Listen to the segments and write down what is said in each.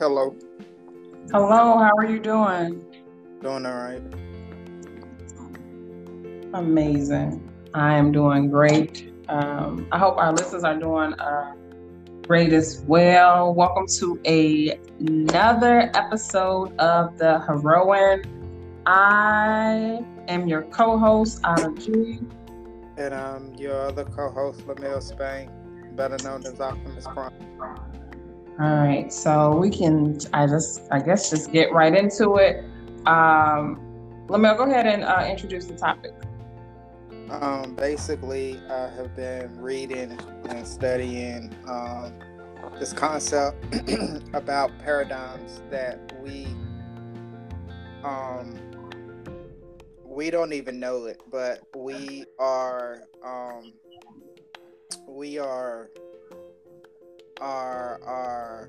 Hello. Hello, how are you doing? Doing all right. Amazing. I am doing great. Um, I hope our listeners are doing uh, great as well. Welcome to a, another episode of The Heroine. I am your co-host, Anna G. And I'm your other co-host, Lamel Spain, better known as Optimus Prime. All right, so we can, I just, I guess, just get right into it. Um, Lamel, go ahead and uh, introduce the topic. Um, basically, I have been reading and studying um, this concept about paradigms that we um, we don't even know it, but we are um, we are are are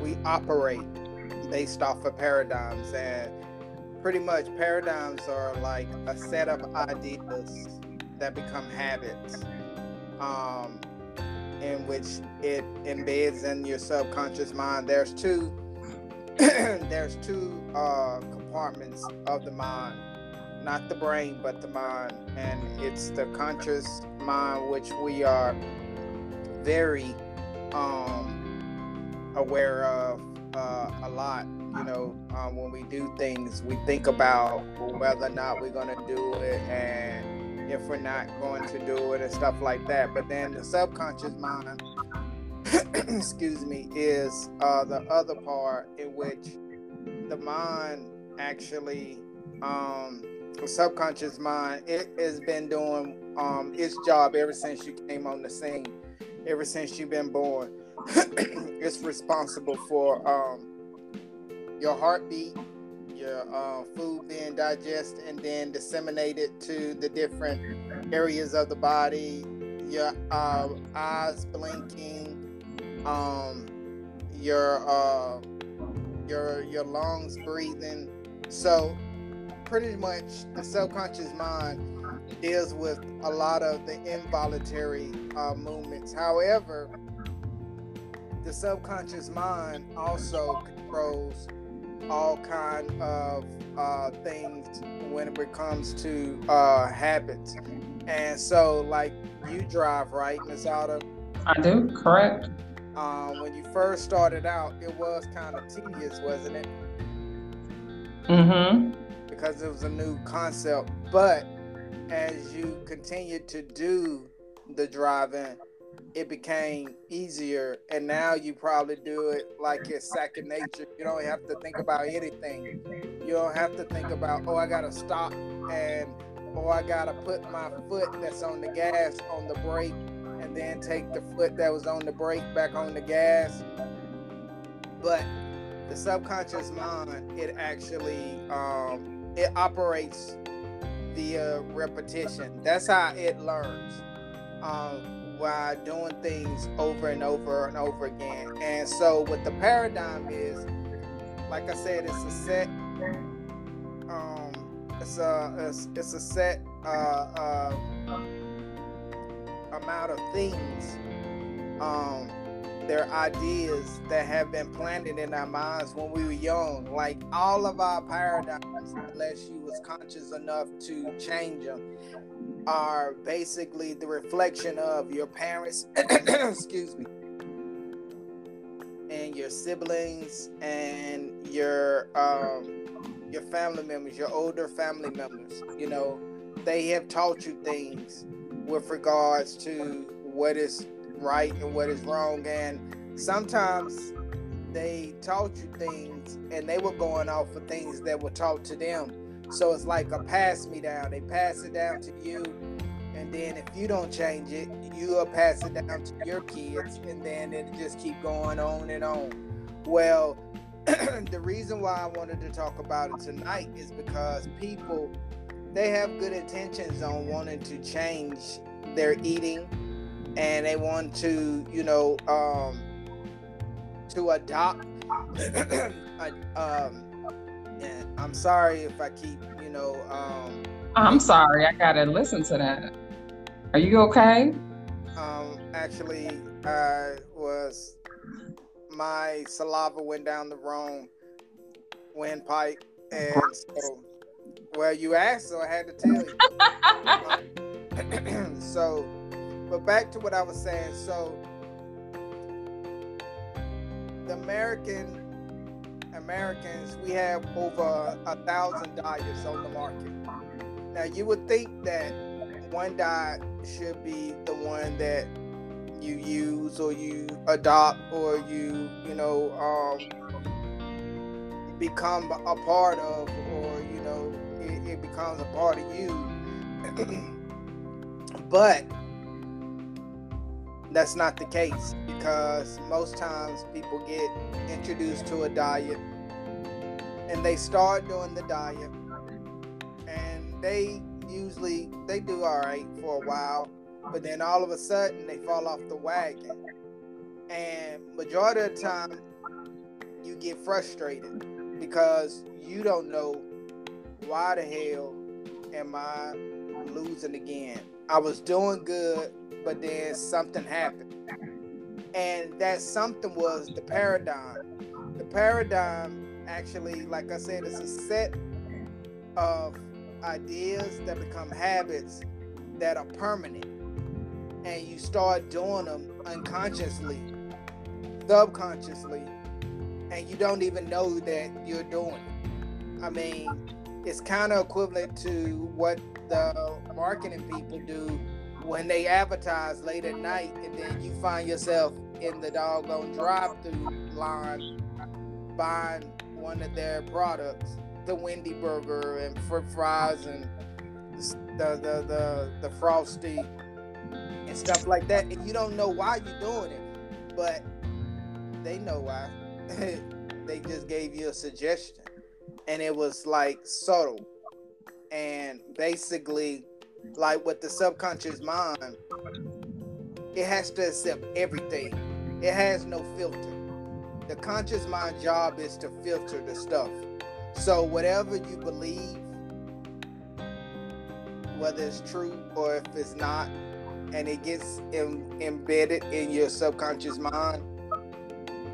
we operate based off of paradigms and pretty much paradigms are like a set of ideas that become habits um, in which it embeds in your subconscious mind. There's two there's two uh, compartments of the mind not the brain but the mind and it's the conscious mind which we are very um, aware of uh, a lot. You know, um, when we do things, we think about whether or not we're going to do it and if we're not going to do it and stuff like that. But then the subconscious mind, excuse me, is uh, the other part in which the mind actually, um, the subconscious mind, it has been doing um, its job ever since you came on the scene, ever since you've been born. it's responsible for um, your heartbeat, your uh, food being digested and then disseminated to the different areas of the body, your uh, eyes blinking, um, your uh, your your lungs breathing. So pretty much the subconscious mind deals with a lot of the involuntary uh, movements. However, the subconscious mind also controls all kind of uh, things when it comes to uh, habits. And so, like you drive, right, Miss Alda? I do, correct. Um, when you first started out, it was kind of tedious, wasn't it? Mm-hmm. Because it was a new concept. But as you continued to do the driving, it became easier and now you probably do it like it's second nature. You don't have to think about anything. You don't have to think about oh i gotta stop and oh i gotta put my foot that's on the gas on the brake and then take the foot that was on the brake back on the gas. But the subconscious mind it actually um, it operates via repetition that's how it learns um, while doing things over and over and over again. And so, what the paradigm is, like I said, it's a set. Um, it's a it's, it's a set uh, uh, amount of things. Um, they're ideas that have been planted in our minds when we were young. Like all of our paradigms, unless you was conscious enough to change them, are basically the reflection of your parents, excuse me, and your siblings and your um, your family members, your older family members. You know, they have taught you things with regards to what is right and what is wrong, and sometimes they taught you things and they were going off of things that were taught to them so it's like a pass me down. They pass it down to you, and then if you don't change it, you'll pass it down to your kids, and then it just keep going on and on. Well, the reason why I wanted to talk about it tonight is because people they have good intentions on wanting to change their eating and they want to, you know, um, to adopt um, and I'm sorry if I keep, you know. Um, I'm sorry. I gotta listen to that. Are you okay? Um, actually, I was. my saliva went down the wrong windpipe, and so well, you asked, so I had to tell you. so, but back to what I was saying. So, the American Americans, we have over a thousand diets on the market. Now, you would think that one diet should be the one that you use or you adopt or you, you know, um, become a part of, or you know, it, it becomes a part of you. but that's not the case because most times people get introduced to a diet and they start doing the diet and they usually they do all right for a while but then all of a sudden they fall off the wagon. And majority of the time you get frustrated because you don't know why the hell am i losing again i was doing good but then something happened. And that something was the paradigm. The paradigm actually, like I said, is a set of ideas that become habits that are permanent. And you start doing them unconsciously, subconsciously, and you don't even know that you're doing it. I mean, it's kind of equivalent to what the marketing people do when they advertise late at night and then you find yourself in the doggone drive-through line buying one of their products, the Wendy burger and fries and the the the, the frosty and stuff like that. And you don't know why you're doing it, but they know why. they just gave you a suggestion. And it was like subtle. And basically like with the subconscious mind, it has to accept everything. It has no filter. The conscious mind job is to filter the stuff. So whatever you believe, whether it's true or if it's not, and it gets em- embedded in your subconscious mind,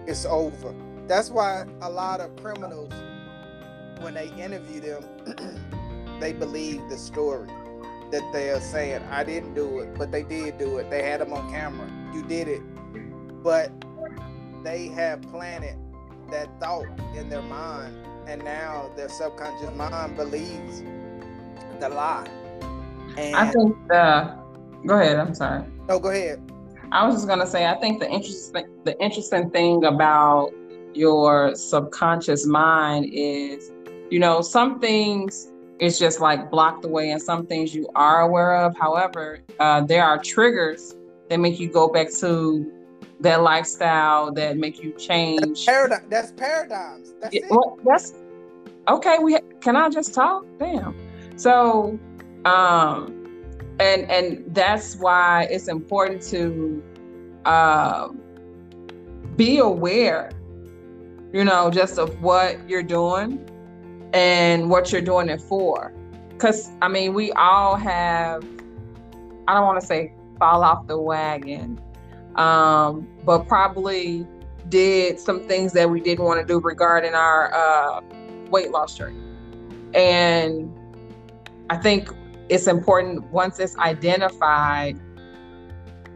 it's over. That's why a lot of criminals, when they interview them, they believe the story that they are saying, I didn't do it, but they did do it. They had them on camera. You did it. But they have planted that thought in their mind, and now their subconscious mind believes the lie. And I think the go ahead, I'm sorry. No, go ahead. I was just gonna say I think the interesting the interesting thing about your subconscious mind is, you know, some things it's just like blocked away and some things you are aware of. However uh, there are triggers that make you go back to that lifestyle that make you change. That's, paradigm, that's paradigms. That's yeah, well, that's okay we can i just talk? Damn. So um and and that's why it's important to uh, be aware you know just of what you're doing and what you're doing it for. Because, I mean, we all have, I don't want to say fall off the wagon, um, but probably did some things that we didn't want to do regarding our uh, weight loss journey. And I think it's important once it's identified,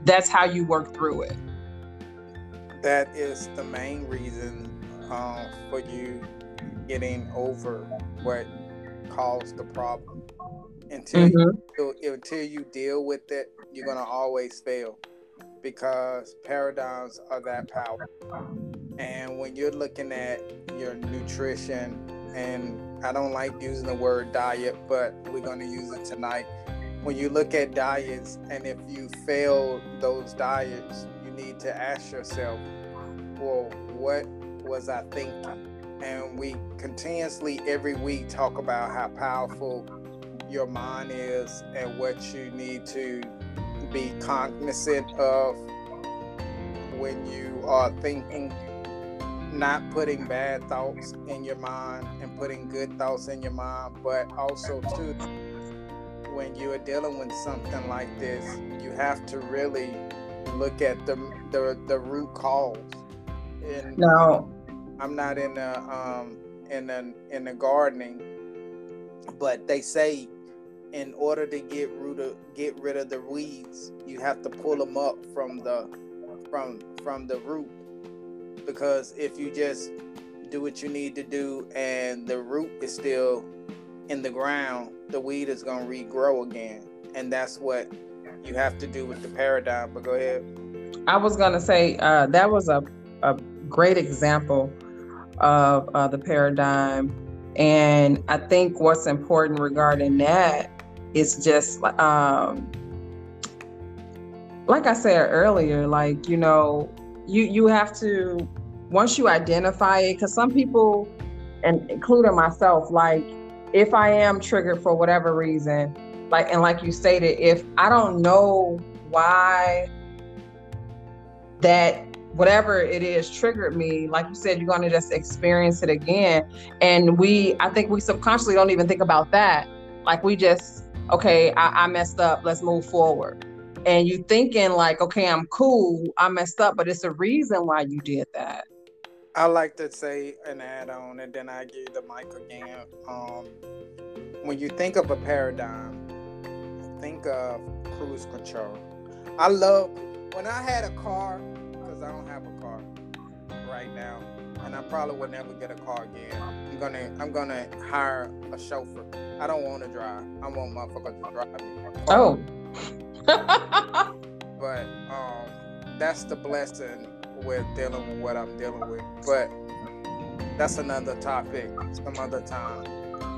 that's how you work through it. That is the main reason uh, for you getting over what caused the problem. Until mm-hmm. you, until you deal with it, you're gonna always fail because paradigms are that powerful. And when you're looking at your nutrition, and I don't like using the word diet, but we're gonna use it tonight. When you look at diets, and if you fail those diets, you need to ask yourself, well, what was I thinking? And we continuously every week talk about how powerful your mind is and what you need to be cognizant of when you are thinking not putting bad thoughts in your mind and putting good thoughts in your mind but also too when you are dealing with something like this you have to really look at the the, the root cause in No. I'm not in the um in the in the gardening, but they say in order to get rid of get rid of the weeds, you have to pull them up from the from from the root because if you just do what you need to do and the root is still in the ground, the weed is going to regrow again. And that's what you have to do with the paradigm. But go ahead. I was going to say uh, that was a, a great example of uh, the paradigm. And I think what's important regarding that is just, um, like I said earlier, like, you know, you, you have to, once you identify it, because some people, and including myself, like, if I am triggered for whatever reason, like, and like you stated, if I don't know why that whatever it is triggered me like you said you're going to just experience it again. And we i think we subconsciously don't even think about that. Like we just okay I, I, messed up let's move forward. And you thinking like okay i'm cool i messed up but it's a reason why you did that. I like to say an add-on and then i give the mic again. Um, when you think of a paradigm think of cruise control. I love when i had a car I don't have a car right now, and I probably would never get a car again. I'm gonna I'm gonna hire a chauffeur. I don't want to drive. I want motherfuckers to drive me. Oh. but um, that's the blessing with dealing with what I'm dealing with. But that's another topic some other time.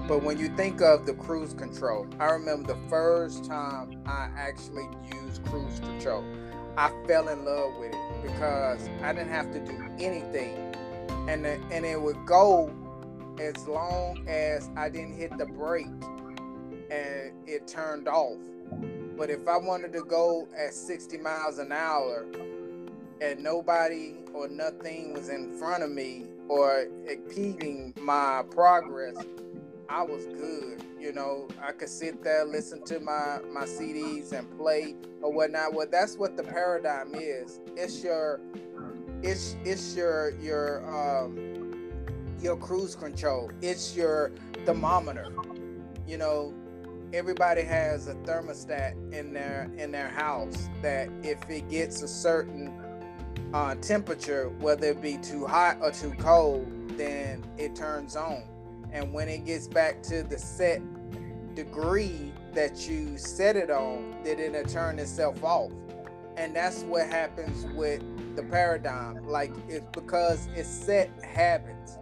But when you think of the cruise control, I remember the first time I actually used cruise control. I fell in love with it because I didn't have to do anything, and the, and it would go as long as I didn't hit the brake and it turned off. But if I wanted to go at 60 miles an hour and nobody or nothing was in front of me or impeding my progress, I was good. You know, I could sit there, listen to my my CDs and play or whatnot. Well, that's what the paradigm is. It's your, it's it's your your um your cruise control. It's your thermometer. You know, everybody has a thermostat in their in their house that if it gets a certain uh, temperature, whether it be too hot or too cold, then it turns on and when it gets back to the set degree that you set it on, then it'll turn itself off. And that's what happens with the paradigm. Like it's because it's set habits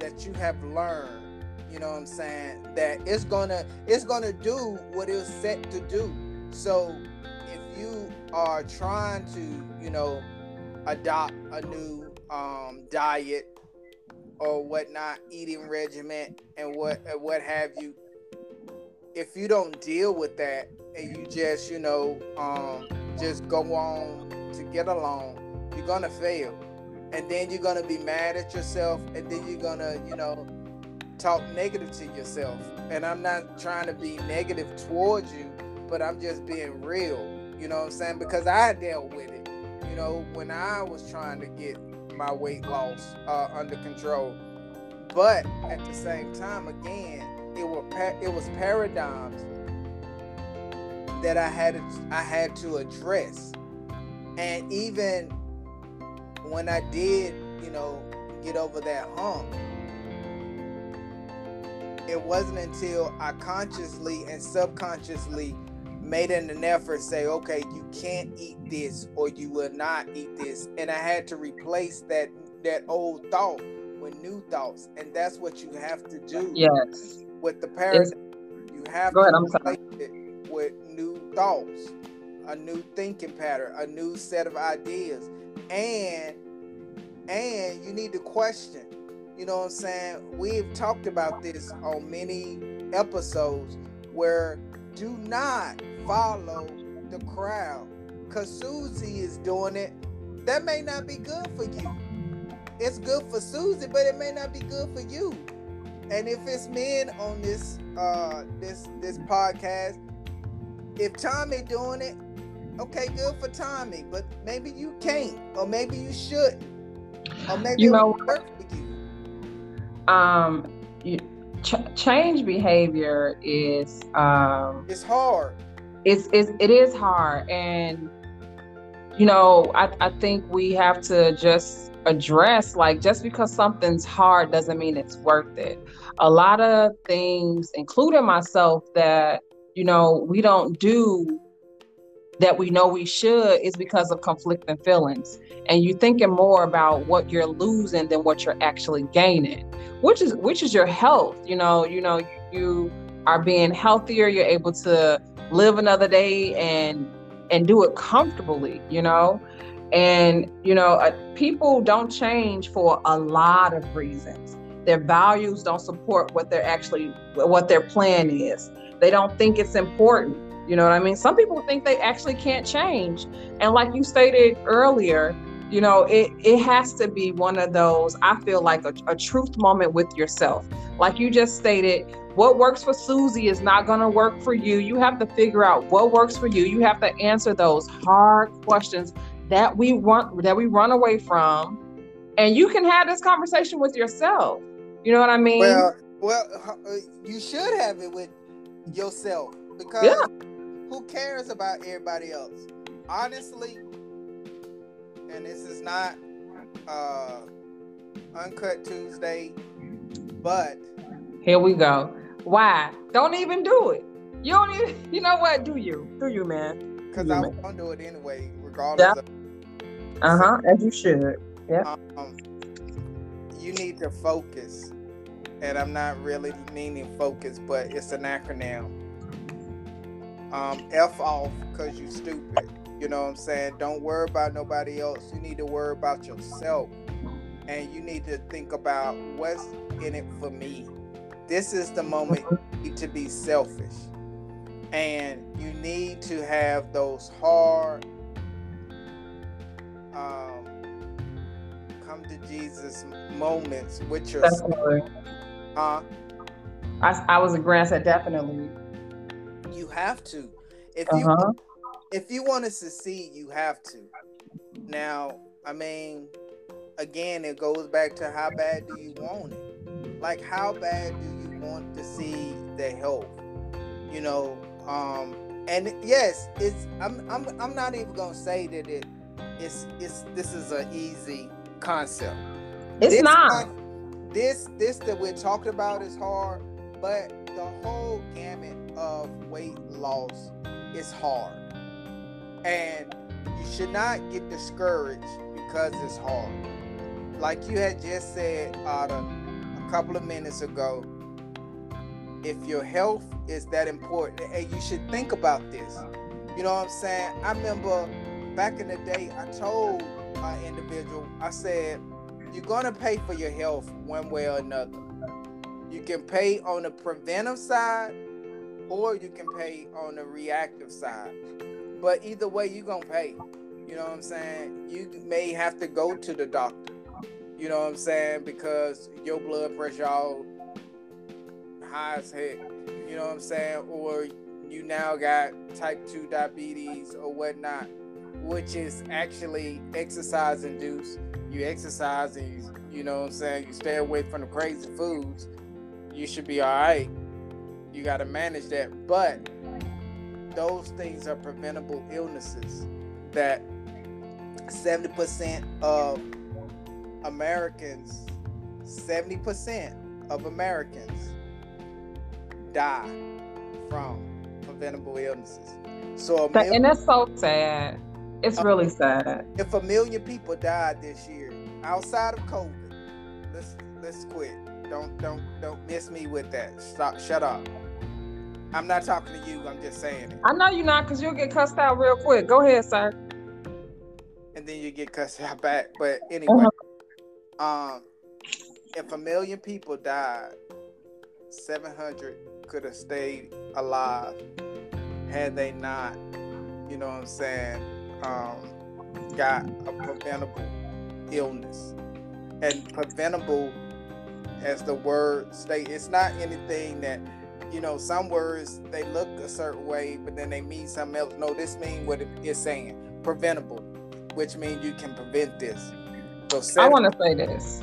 that you have learned, you know what I'm saying, that it's gonna it's gonna do what it's set to do. So if you are trying to, you know, adopt a new um, diet or whatnot, eating regimen and what what have you. If you don't deal with that and you just, you know, um, just go on to get along, you're gonna fail. And then you're gonna be mad at yourself, and then you're gonna, you know, talk negative to yourself. And I'm not trying to be negative towards you, but I'm just being real. You know what I'm saying? Because I dealt with it. You know, when I was trying to get my weight loss uh, under control. But at the same time, again, it were it was paradigms that I had I had to address, and even when I did, you know, get over that hump, it wasn't until I consciously and subconsciously made an effort say okay you can't eat this or you will not eat this and i had to replace that that old thought with new thoughts and that's what you have to do yes. with the parents you have Go to ahead, replace it with new thoughts a new thinking pattern a new set of ideas and and you need to question. You know what i'm saying? We've talked about this on many episodes where do not follow the crowd. Cause Susie is doing it. That may not be good for you. It's good for Susie, but it may not be good for you. And if it's men on this uh this this podcast, if Tommy doing it, okay, good for Tommy, but maybe you can't, or maybe you shouldn't. Or maybe you know, work for you. Um, you, ch- change behavior is um, it's hard. It's, it's it is hard, and you know, I, I think we have to just address like just because something's hard doesn't mean it's worth it. A lot of things, including myself, that you know we don't do that we know we should is because of conflicting feelings. And you're thinking more about what you're losing than what you're actually gaining which is which is your health. You know you know you are being healthier. You're able to live another day and and do it comfortably you know? And you know uh, people don't change for a lot of reasons. Their values don't support what they're actually what their plan is. They don't think it's important you know what i mean? Some people think they actually can't change. And like you stated earlier you know it it has to be one of those i feel like a, a truth moment with yourself. Like you just stated what works for susie is not going to work for you. You have to figure out what works for you. You have to answer those hard questions that we want that we run away from. And you can have this conversation with yourself. You know what i mean? Well well uh, you should have it with yourself because yeah. who cares about everybody else? Honestly and this is not uh, Uncut Tuesday, but here we go. Why? Don't even do it. You don't even. You know what? Do you? Do you, man? Because I was gonna do it anyway, regardless. Yeah. Uh huh. As you should. Yeah. Um, you need to focus, and I'm not really meaning focus, but it's an acronym. Um, F off because you stupid. You know what I'm saying? Don't worry about nobody else. You need to worry about yourself. And you need to think about what's in it for me. This is the moment you need to be selfish. And you need to have those hard um, come to Jesus moments with yourself. Definitely. Huh? I, I was a grant said definitely. You have to. If you uh-huh if you want to succeed, you have to. Now, I mean, again, it goes back to how bad do you want it? Like, how bad do you want to see the health? You know, um, and yes, it's. I'm. I'm. I'm not even gonna say that it. It's. It's. This is an easy concept. It's this not. Con- this. This that we're talking about is hard, but the whole gamut of weight loss is hard and you should not get discouraged because it's hard. Like you had just said, Ada, couple of minutes ago, if your health is that important, and you should think about this. You know what I'm saying? I remember back in the day, I told an individual, I said, you're going to pay for your health one way or another. You can pay on the preventive side or you can pay on the reactive side. But either way, you're gonna pay. You know what I'm saying? You may have to go to the doctor. You know what I'm saying? Because your blood pressure all high as heck. You know what I'm saying? Or you now got type 2 diabetes or whatnot, which is actually exercise induced. You exercise and you, you know what I'm saying? You stay away from the crazy foods. You should be all right. You got to manage that. But those things are preventable illnesses that 70% of Americans, 70% of Americans die from preventable illnesses. So, million, and that's so sad. It's uh, really sad. If a million people died this year outside of COVID, let's let's quit. Don't don't don't miss me with that. Stop. Shut up. I'm not talking to you. I'm just saying it. I know you're not, cause you'll get cussed out real quick. Go ahead, sir. And then you get cussed out back. But anyway, uh-huh. Um, if a million people died, 700 could have stayed alive had they not, you know what I'm saying, um, got a preventable illness. And preventable, as the word state, it's not anything that you know, some words they look a certain way, but then they mean something else. No, this means what it is saying. Preventable, which means you can prevent this. So 70, I want to say this.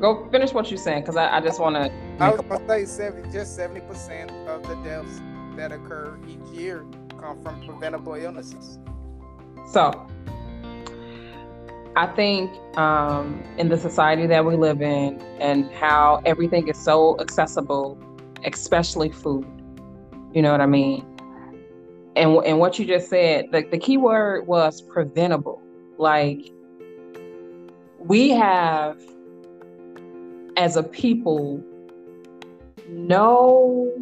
Go finish what you're saying because I, I, just want to. I was going to say 70, just 70% of the deaths that occur each year come from preventable illnesses. So, I think um, in the society that we live in and how everything is so accessible, especially food, you know what I mean? And, and what you just said, the, the key word was preventable. Like, we have, as a people, no,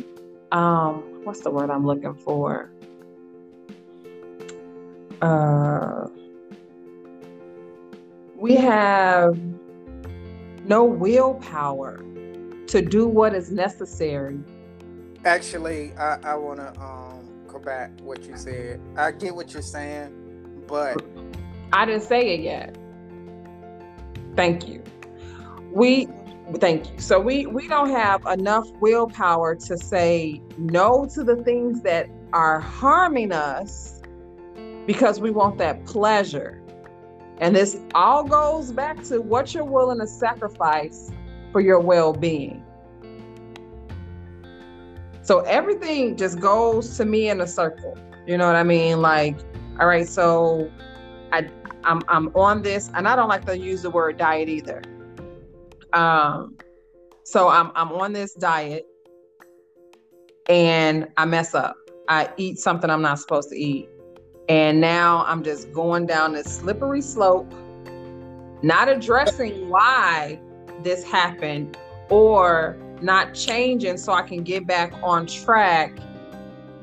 um, what's the word I'm looking for? Uh, we have no willpower to do what is necessary. Actually, I, I want to um, back. what you said. I get what you're saying, but I didn't say it yet. Thank you. We thank you. So we we don't have enough willpower to say no to the things that are harming us because we want that pleasure. And this all goes back to what you're willing to sacrifice for your well-being. So everything just goes to me in a circle. You know what I mean? Like, all right, so I'm I'm on this, and I don't like to use the word diet either. Um, so I'm I'm on this diet, and I mess up. I eat something I'm not supposed to eat, and now I'm just going down this slippery slope, not addressing why this happened or not changing so I can get back on track,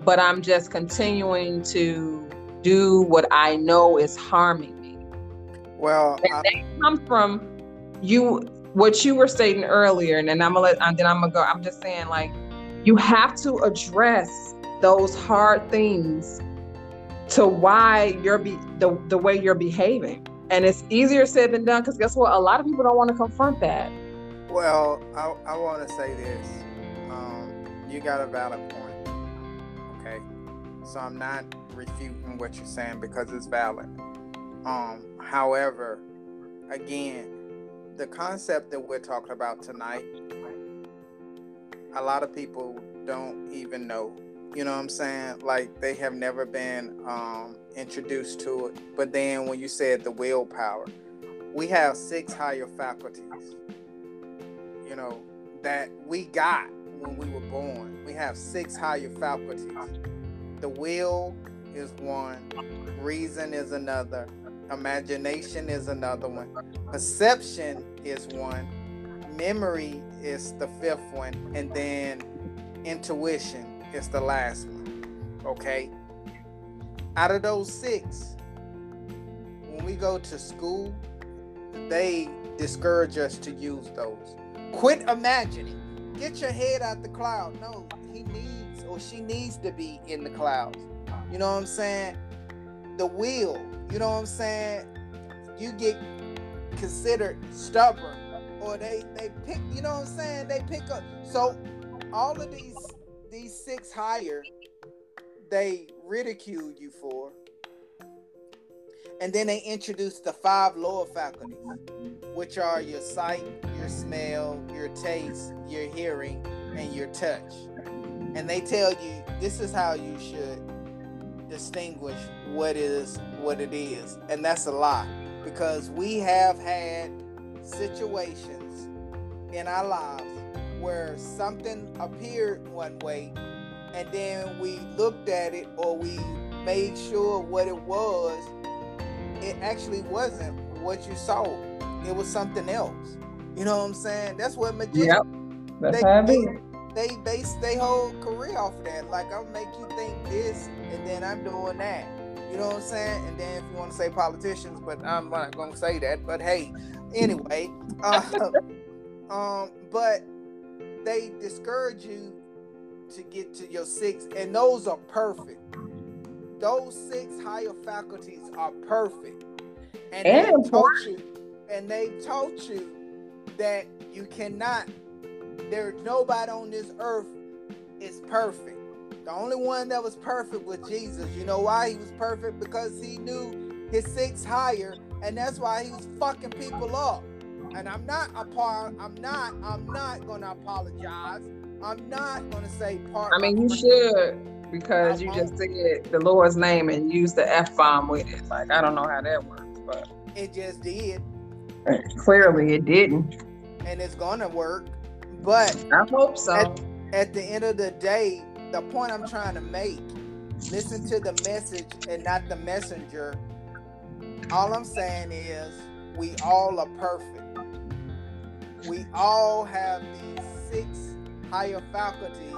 but I'm just continuing to do what I know is harming well, I, that comes from you what you were stating earlier, and then I'm gonna let and then I'm gonna go. I'm just saying, like, you have to address those hard things to why you're be the the way you're behaving, and it's easier said than done. Because guess what? A lot of people don't want to confront that. Well, I I want to say this. Um, you got a valid point. Okay, so I'm not refuting what you're saying because it's valid. Um, however, again, the concept that we're talking about tonight, a lot of people don't even know. You know what I'm saying? Like they have never been um, introduced to it. But then when you said the willpower, we have six higher faculties. You know that we got when we were born. We have six higher faculties. The will is one, reason is another, Imagination is another one. Perception is one. Memory is the fifth one. And then intuition is the last one. Okay? Out of those six, when we go to school, they discourage us to use those. Quit imagining. Get your head out the cloud. No, he needs or she needs to be in the clouds. You know what I'm saying? The will you know what I'm saying? You get considered stubborn, or they they pick. You know what I'm saying? They pick up. So all of these these six higher, they ridicule you for, and then they introduce the five lower faculties, which are your sight, your smell, your taste, your hearing, and your touch. And they tell you this is how you should distinguish what is what it is. And that's a lie because we have had situations in our lives where something appeared one way and then we looked at it or we made sure what it was it actually wasn't what you saw it was something else you know what i'm saying that's what magicians yep. that's they, they, they base their whole career off of that. Like I'll make you think this, and then I'm doing that. You know what I'm saying? And then if you want to say politicians, but I'm not gonna say that. But hey, anyway, uh, um, but they discourage you to get to your six, and those are perfect. Those six higher faculties are perfect, and, and they taught you, and they taught you that you cannot there's nobody on this earth is perfect. The only one that was perfect was Jesus. You know why he was perfect? Because he knew his six higher and that's why he was fucking people up. And I'm not a part. I'm not. I'm not gonna apologize. I'm not gonna say part. I mean, you should because you just said the Lord's name and used the f bomb with it. Like I don't know how that works, but it just did. Clearly, it didn't. And it's gonna work, but I hope so. At, at the end of the day, the point I'm trying to make: listen to the message and not the messenger. All I'm saying is, we all are perfect. We all have these six higher faculties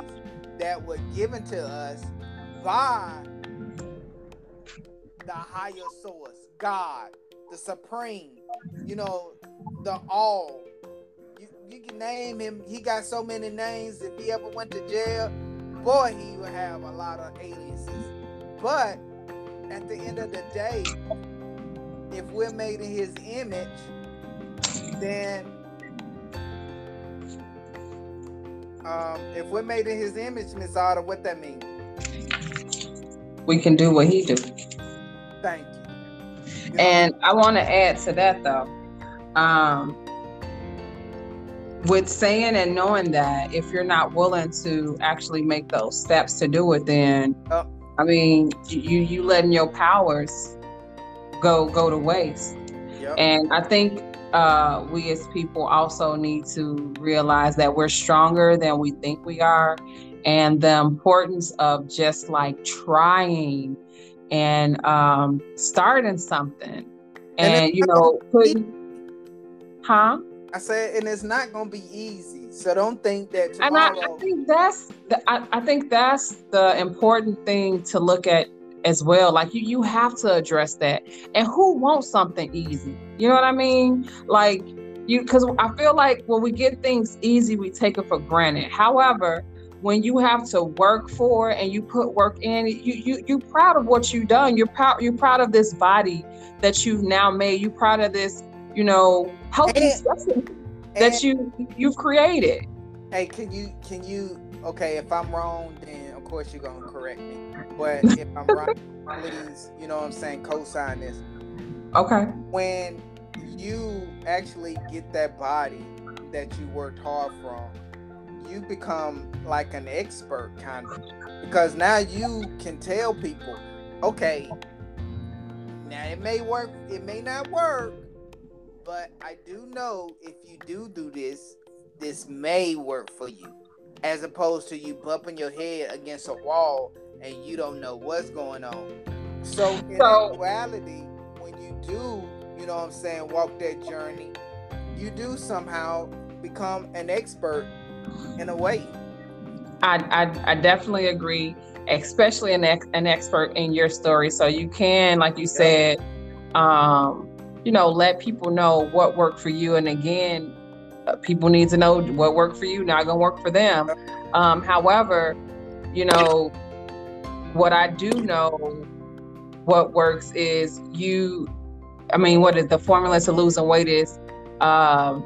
that were given to us by the higher source, God, the supreme, you know, the all. You, you can name him, he got so many names. If he ever went to jail, boy, he would have a lot of aliases. But at the end of the day, if we're made in his image, then um, if we're made in his image, Miss Otter, what that mean? We can do what he do. Thank you. you and I want to add to that though. Um, with saying and knowing that if you're not willing to actually make those steps to do it, then oh. I mean you you letting your powers go go to waste. Yep. And I think uh, we as people also need to realize that we're stronger than we think we are, and the importance of just like trying and um, starting something, and, and you know, putting, huh? I said, and it's not going to be easy. So don't think that tomorrow. And I, I think that's the, I, I think that's the important thing to look at as well. Like you, you have to address that. And who wants something easy? You know what I mean? Like you, because I feel like when we get things easy, we take it for granted. However, when you have to work for it and you put work in, you you you proud of what you've done. You're proud. You're proud of this body that you've now made. You're proud of this, you know, healthy and, that you you've created. Hey, can you can you okay? If I'm wrong, then of course you're gonna correct me. But if I'm right, please, you know what I'm saying, co-sign this. Okay. When you actually get that body that you worked hard from, you become like an expert kind of because now you can tell people, okay, now it may work, it may not work, but I do know if you do do this, this may work for you, as opposed to you bumping your head against a wall and you don't know what's going on. So in so, actuality, when you do, you know what I'm saying, walk that journey, you do somehow become an expert in a way. I, I, I definitely agree, especially an, ex, an expert in your story. So you can, like you said, um, you know, let people know what worked for you. And again, uh, people need to know what worked for you, not gonna work for them. Um, however, you know, what I do know, what works is you. I mean, what is the formula to losing weight is um,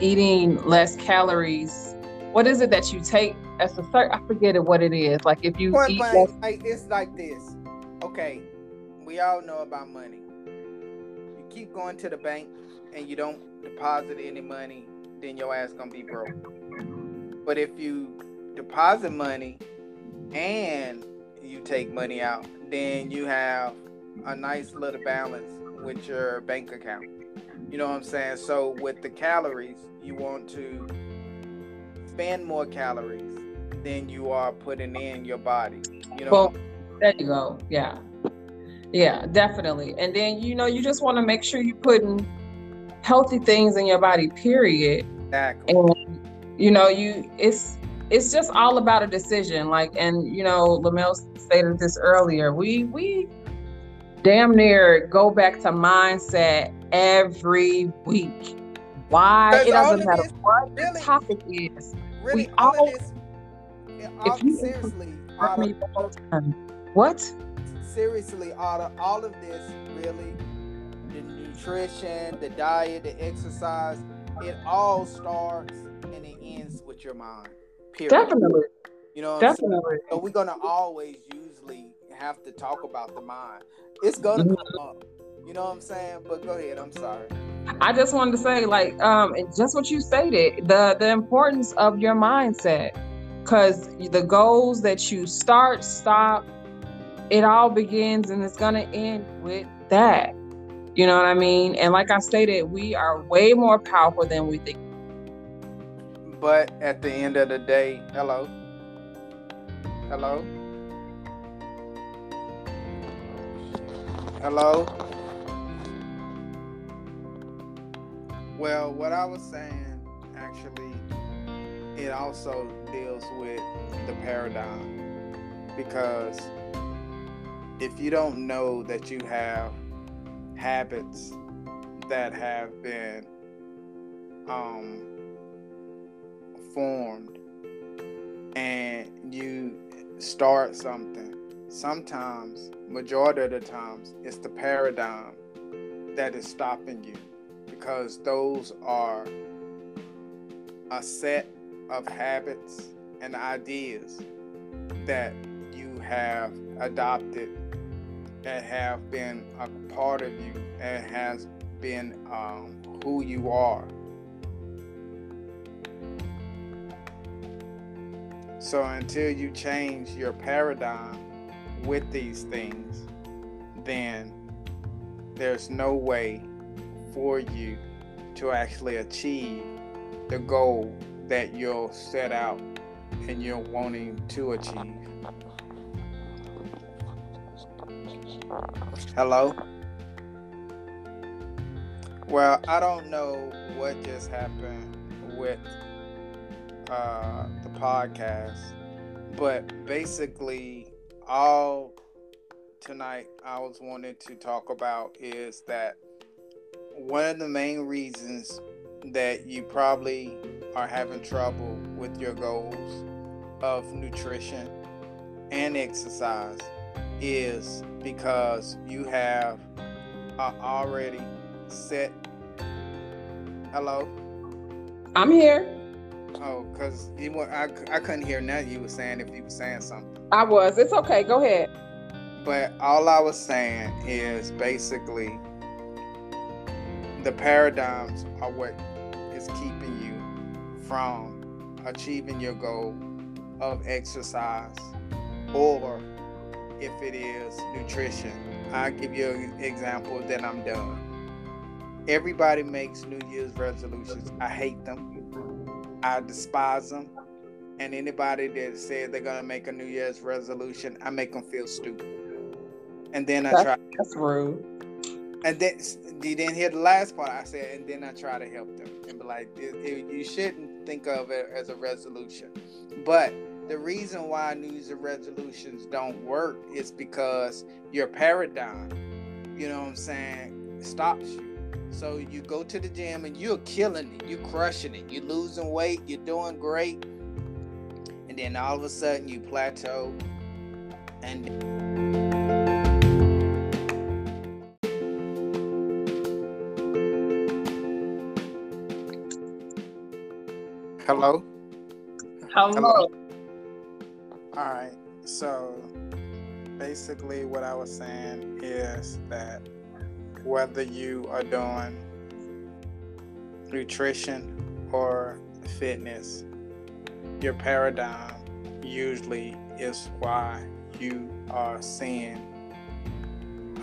eating less calories. What is it that you take? As a certain, I forget it what it is. Like if you Point eat less, like, it's like this. Okay, we all know about money. Keep going to the bank and you don't deposit any money, then your ass gonna be broke. But if you deposit money and you take money out, then you have a nice little balance with your bank account. You know what I'm saying? So with the calories, you want to spend more calories than you are putting in your body. You know. Well, there you go. Yeah. Yeah, definitely. And then you know, you just want to make sure you're putting healthy things in your body, period. Exactly. And you know, you it's it's just all about a decision. Like, and you know, Lamel stated this earlier. We we damn near go back to mindset every week. Why it doesn't matter what really, the topic is. Really, we all, all this, if you seriously, what? Seriously, all of, all of this really, the nutrition, the diet, the exercise, it all starts and it ends with your mind. Period. Definitely. You know, definitely. So we're gonna always usually have to talk about the mind. It's gonna mm-hmm. come up. You know what I'm saying? But go ahead. I'm sorry. I just wanted to say, like, um, just what you stated, the the importance of your mindset, because the goals that you start, stop, it all begins and it's gonna end with that. You know what I mean? And like I stated, we are way more powerful than we think. But at the end of the day, hello, hello, hello. Well, what I was saying actually, it also deals with the paradigm because if you don't know that you have habits that have been um, formed and you start something, sometimes, majority of the times, it's the paradigm that is stopping you because those are a set of habits and ideas that you have adopted that have been a part of you and has been um, who you are. So until you change your paradigm with these things, then there's no way for you to actually achieve the goal that you'll set out and you're wanting to achieve. Hello? Well, I don't know what just happened with uh, the podcast, but basically, all tonight I was wanting to talk about is that one of the main reasons that you probably are having trouble with your goals of nutrition and exercise is because you have uh, already set. Hello. I'm here. Oh, because you I, I couldn't hear nothing you were saying if you were saying something. I was. It's okay. Go ahead. But all I was saying is basically the paradigms are what is keeping you from achieving your goal of exercise or if it is nutrition. I'll give you an example, then I'm done. Everybody makes New Year's resolutions. I hate them. I despise them. And anybody that says they're gonna make a New Year's resolution, I make them feel stupid. And then I that's, try. That's rude. And then you didn't hear the last part I said, and then I try to help them and be like, you shouldn't think of it as a resolution, but the reason why New Year's resolutions don't work is because your paradigm, you know what I'm saying, stops you. So you go to the gym and you're killing it, you're crushing it, you're losing weight, you're doing great, and then all of a sudden you plateau and Hello? Hello. Hello. All right. So basically, what I was saying is that whether you are doing nutrition or fitness, your paradigm usually is why you are seeing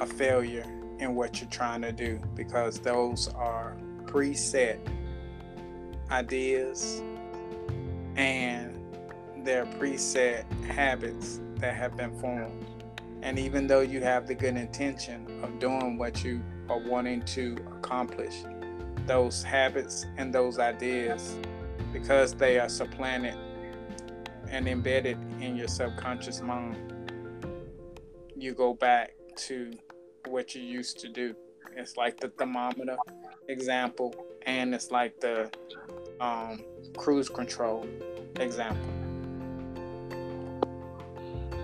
a failure in what you're trying to do because those are preset ideas and their preset habits that have been formed. And even though you have the good intention of doing what you are wanting to accomplish, those habits and those ideas, because they are supplanted and embedded in your subconscious mind, you go back to what you used to do. It's like the thermometer example, and it's like the um, cruise control example.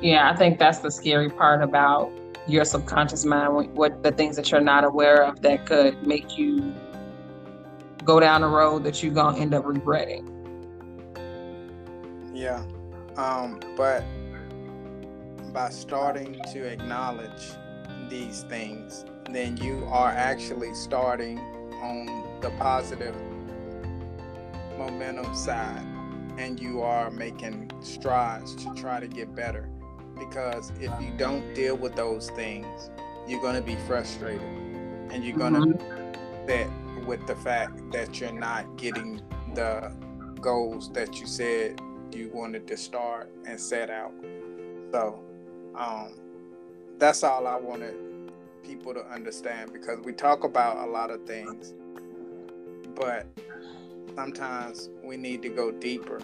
Yeah, I think that's the scary part about your subconscious mind, what the things that you're not aware of that could make you go down a road that you're gonna end up regretting. Yeah, um, but by starting to acknowledge these things, then you are actually starting on the positive momentum side and you are making strides to try to get better. Because if you don't deal with those things, you're going to be frustrated and you're going to mm-hmm. sit with the fact that you're not getting the goals that you said you wanted to start and set out. So, um, that's all I wanted people to understand because we talk about a lot of things, but sometimes we need to go deeper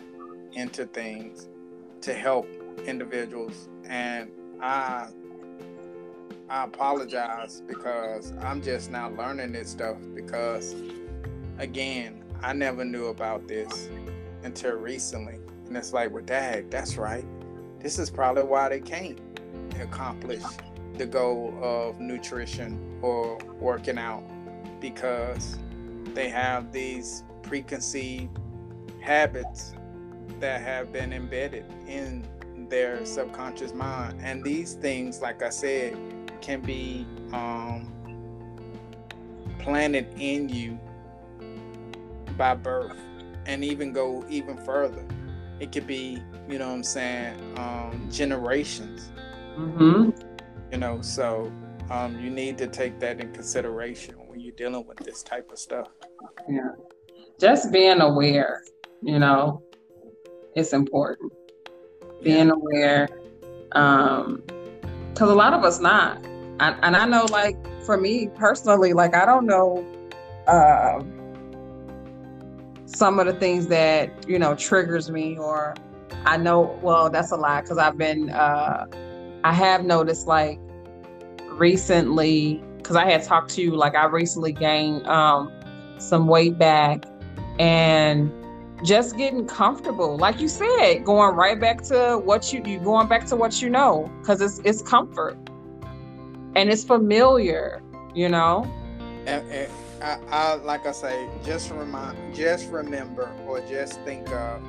into things to help individuals. And I I apologize because I'm just now learning this stuff because again, I never knew about this until recently. And it's like, well, dad, that's right. This is probably why they can't accomplish the goal of nutrition or working out because they have these preconceived habits that have been embedded in their subconscious mind. And these things, like I said, can be um, planted in you by birth and even go even further. It could be, you know what I'm saying, um, generations. Mm-hmm. You know, so um, you need to take that in consideration when you're dealing with this type of stuff. Yeah. Just being aware, you know, it's important. Being yeah. aware. Um, because a lot of us not. And, and I know, like, for me personally, like, I don't know uh, some of the things that, you know, triggers me or I know, well, that's a lie because I've been, uh, I have noticed like recently, because I had talked to you, like I recently gained um, some weight back and just getting comfortable. Like you said, going right back to what you you going back to what you know, because it's it's comfort and it's familiar, you know. And, and I, I, like I say, just remind, just remember, or just think of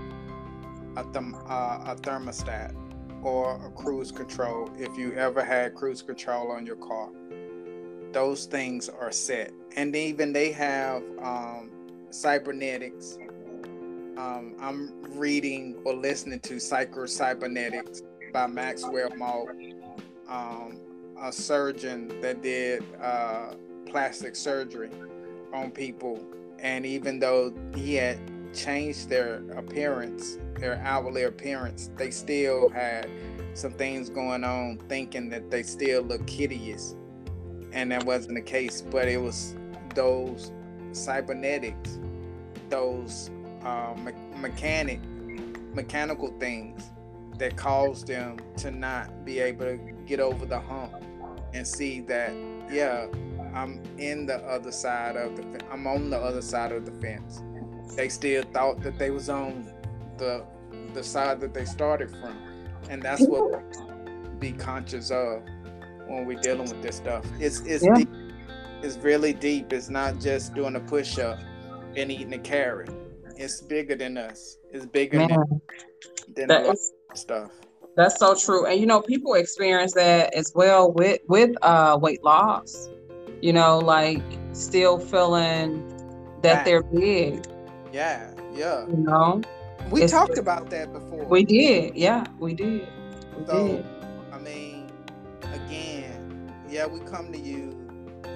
a, th- uh, a thermostat or a cruise control. If you ever had cruise control on your car, those things are set, and even they have um, cybernetics. Um, I'm reading or listening to Psycho Cybernetics by Maxwell Maltz, um, a surgeon that did uh, plastic surgery on people. And even though he had changed their appearance, their outwardly appearance, they still had some things going on, thinking that they still look hideous. And that wasn't the case, but it was those cybernetics, those uh, me- mechanic, mechanical things that cause them to not be able to get over the hump and see that, yeah, I'm in the other side of the I'm on the other side of the fence. They still thought that they was on the the side that they started from. And that's what be conscious of when we're dealing with this stuff. It's it's yeah. deep. It's really deep. It's not just doing a push up and eating a carrot. It's bigger than us. It's bigger Man. than, than is, stuff. That's so true. And you know, people experience that as well with with uh weight loss you know, like still feeling that they're big. Yeah, yeah. You know, we it's, talked about that before. We did, yeah, we did. We so, did. I mean, again, yeah, we come to you,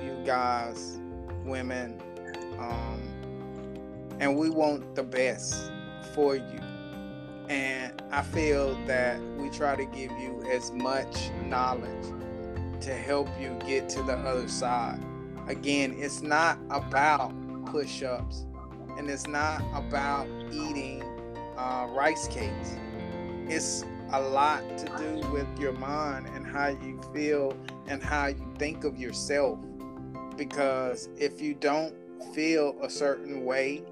you guys, women, um, and we want the best for you. And I feel that we try to give you as much knowledge to help you get to the other side. Again, it's not about push ups and it's not about eating uh, rice cakes. It's a lot to do with your mind and how you feel and how you think of yourself. Because if you don't feel a certain way,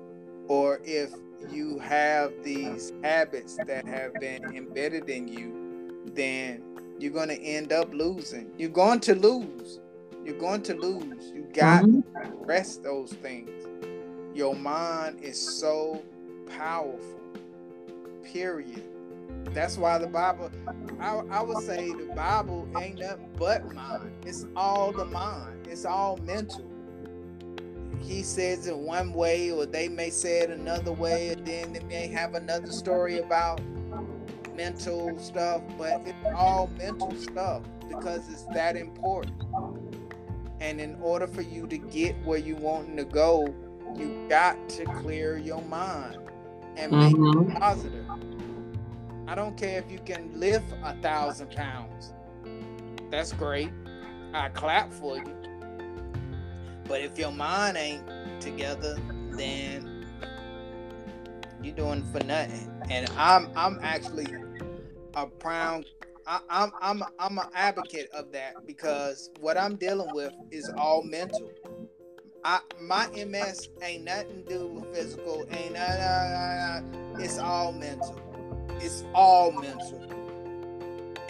or if you have these habits that have been embedded in you, then you're going to end up losing. You're going to lose. You're going to lose. You got mm-hmm. to rest those things. Your mind is so powerful, period. That's why the Bible, I, I would say the Bible ain't nothing but mind. It's all the mind. It's all mental. He says it one way, or they may say it another way, and then they may have another story about mental stuff, but it's all mental stuff because it's that important. And in order for you to get where you want to go, you got to clear your mind and make mm-hmm. it positive. I don't care if you can lift a thousand pounds. That's great. I clap for you. But if your mind ain't together, then you're doing for nothing. And I'm I'm actually a proud I, I'm I'm I'm an advocate of that because what I'm dealing with is all mental. I my MS ain't nothing to do with physical. Ain't nah, nah, nah, it's all mental. It's all mental,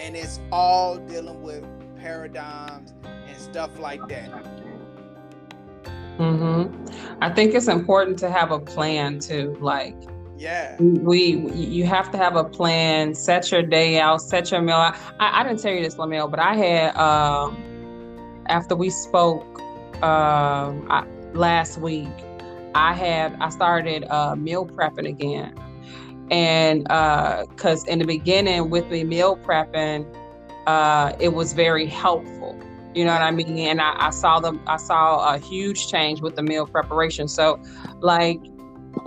and it's all dealing with paradigms and stuff like that. Mm-hmm. I think it's important to have a plan too. Like yeah. We, you have to have a plan, set your day out, set your meal. I, I didn't tell you this, Lamel, but I had um, after we spoke um, I, last week, I had I started uh, meal prepping again, and because uh, in the beginning with me meal prepping, uh, it was very helpful. You know what I mean? And I, I saw them. I saw a huge change with the meal preparation. So, like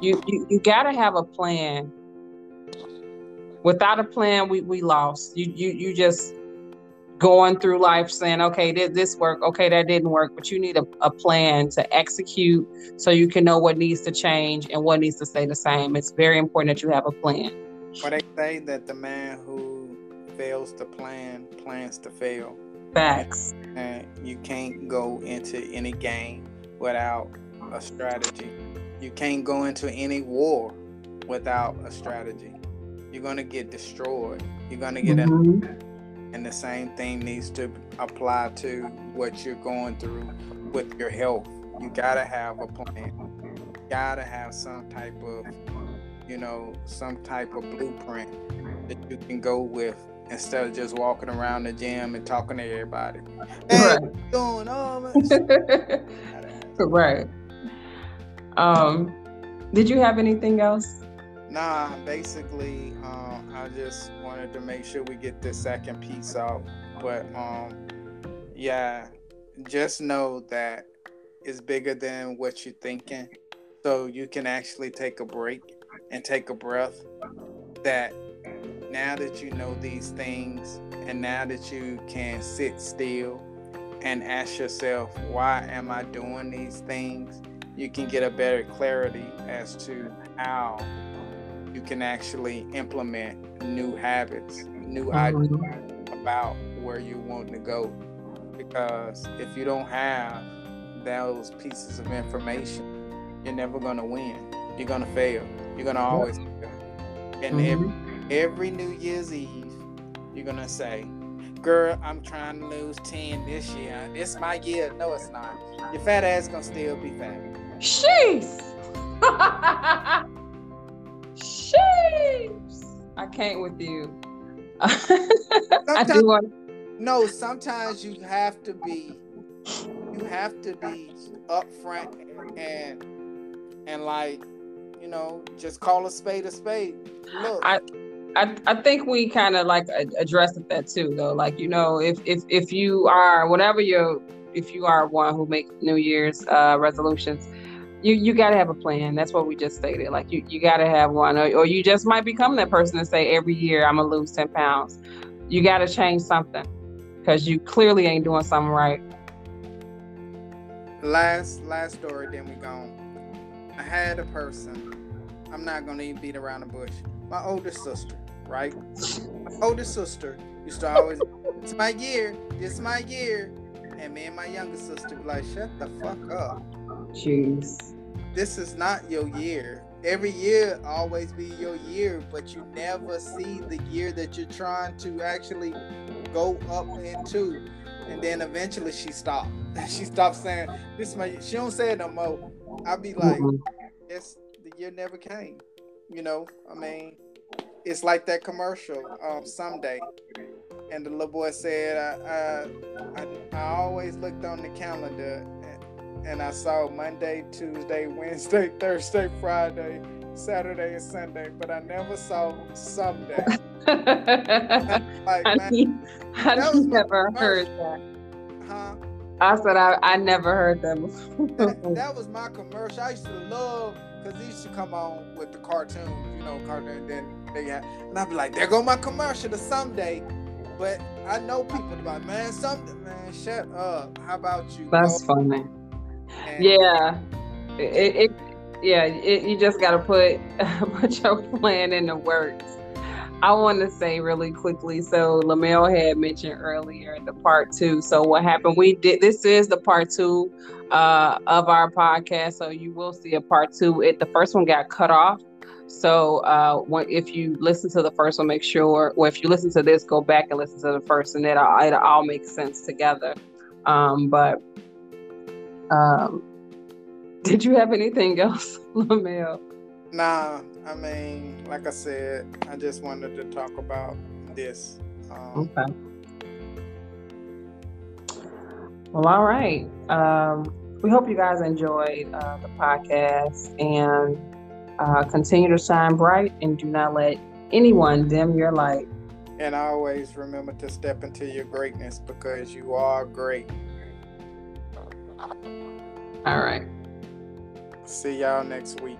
you, you you gotta have a plan. Without a plan, we we lost. You you you just going through life saying, okay, did this work? Okay, that didn't work. But you need a, a plan to execute so you can know what needs to change and what needs to stay the same. It's very important that you have a plan. But they say that the man who fails to plan plans to fail. Facts. And you can't go into any game without a strategy. You can't go into any war without a strategy. You're gonna get destroyed. You're gonna get mm-hmm. in, and the same thing needs to apply to what you're going through with your health. You gotta have a plan. You gotta have some type of, you know, some type of blueprint that you can go with instead of just walking around the gym and talking to everybody. Hey, right. doing? Oh, right. Um, did you have anything else? Nah, basically, um, I just wanted to make sure we get this second piece out. But um, yeah, just know that it's bigger than what you're thinking. So you can actually take a break and take a breath. That now that you know these things, and now that you can sit still and ask yourself, why am I doing these things? you can get a better clarity as to how you can actually implement new habits, new mm-hmm. ideas about where you want to go. Because if you don't have those pieces of information, you're never going to win. You're going to fail. You're going to always fail. And mm-hmm. every, every New Year's Eve, you're to say, girl, I'm trying to lose 10 this year. This my year. No, it's not. Your fat ass gonna still be fat. Sheesh. Sheesh. I can't with you. I do want. No, sometimes you have to be. You have to be upfront and and like you know just call a spade a spade. Look. I, I, I think we kind of like addressed that too though like you know if if if you are whatever you're if you are one who makes new year's uh resolutions you you got to have a plan. That's what we just stated. Like you you got to have one, or, or you just might become that person and say every year I'm gonna lose ten pounds. You got to change something because you clearly ain't doing something right. Last last story, then we gone. I had a person. I'm not gonna even beat around the bush. My older sister, right? My older sister used to always, "It's my year. It's my year," and me and my younger sister be like, "Shut the fuck up." Jeez. This is not your year. Every year always be your year, but you never see the year that you're trying to actually go up into. And then eventually she stopped. She stopped saying, This is my she don't say it no more. I'll be like. Yes, the year never came. You know, I mean, it's like that commercial, um, someday. And the little boy said, I, I, I, I always looked on the calendar and, and I saw Monday, Tuesday, Wednesday, Thursday, Friday, Saturday, and Sunday, but I never saw someday. like, I, man, never heard that. Huh? I said I, I never heard that before. that, that was my commercial. I used to love because these used to come on with the cartoons, you know, cartoon. Then they had, and I'd be like, "There go my commercial to someday." But I know people like, "Man, something, man, shut up." How about you? That's bro? funny. And, yeah, it, it yeah, it, you just got to put put your plan in the works. I want to say really quickly. So Lamel had mentioned earlier the part two. So what happened? We did. This is the part two uh, of our podcast. So you will see a part two. It the first one got cut off. So uh, if you listen to the first one, make sure. Or if you listen to this, go back and listen to the first, and it all, it all makes sense together. Um, but um, did you have anything else, Lamel? Nah, I mean, like I said, I just wanted to talk about this. Um, okay. Well, all right. Um, we hope you guys enjoyed uh, the podcast and uh, continue to shine bright and do not let anyone dim your light. And always remember to step into your greatness because you are great. All right. See y'all next week.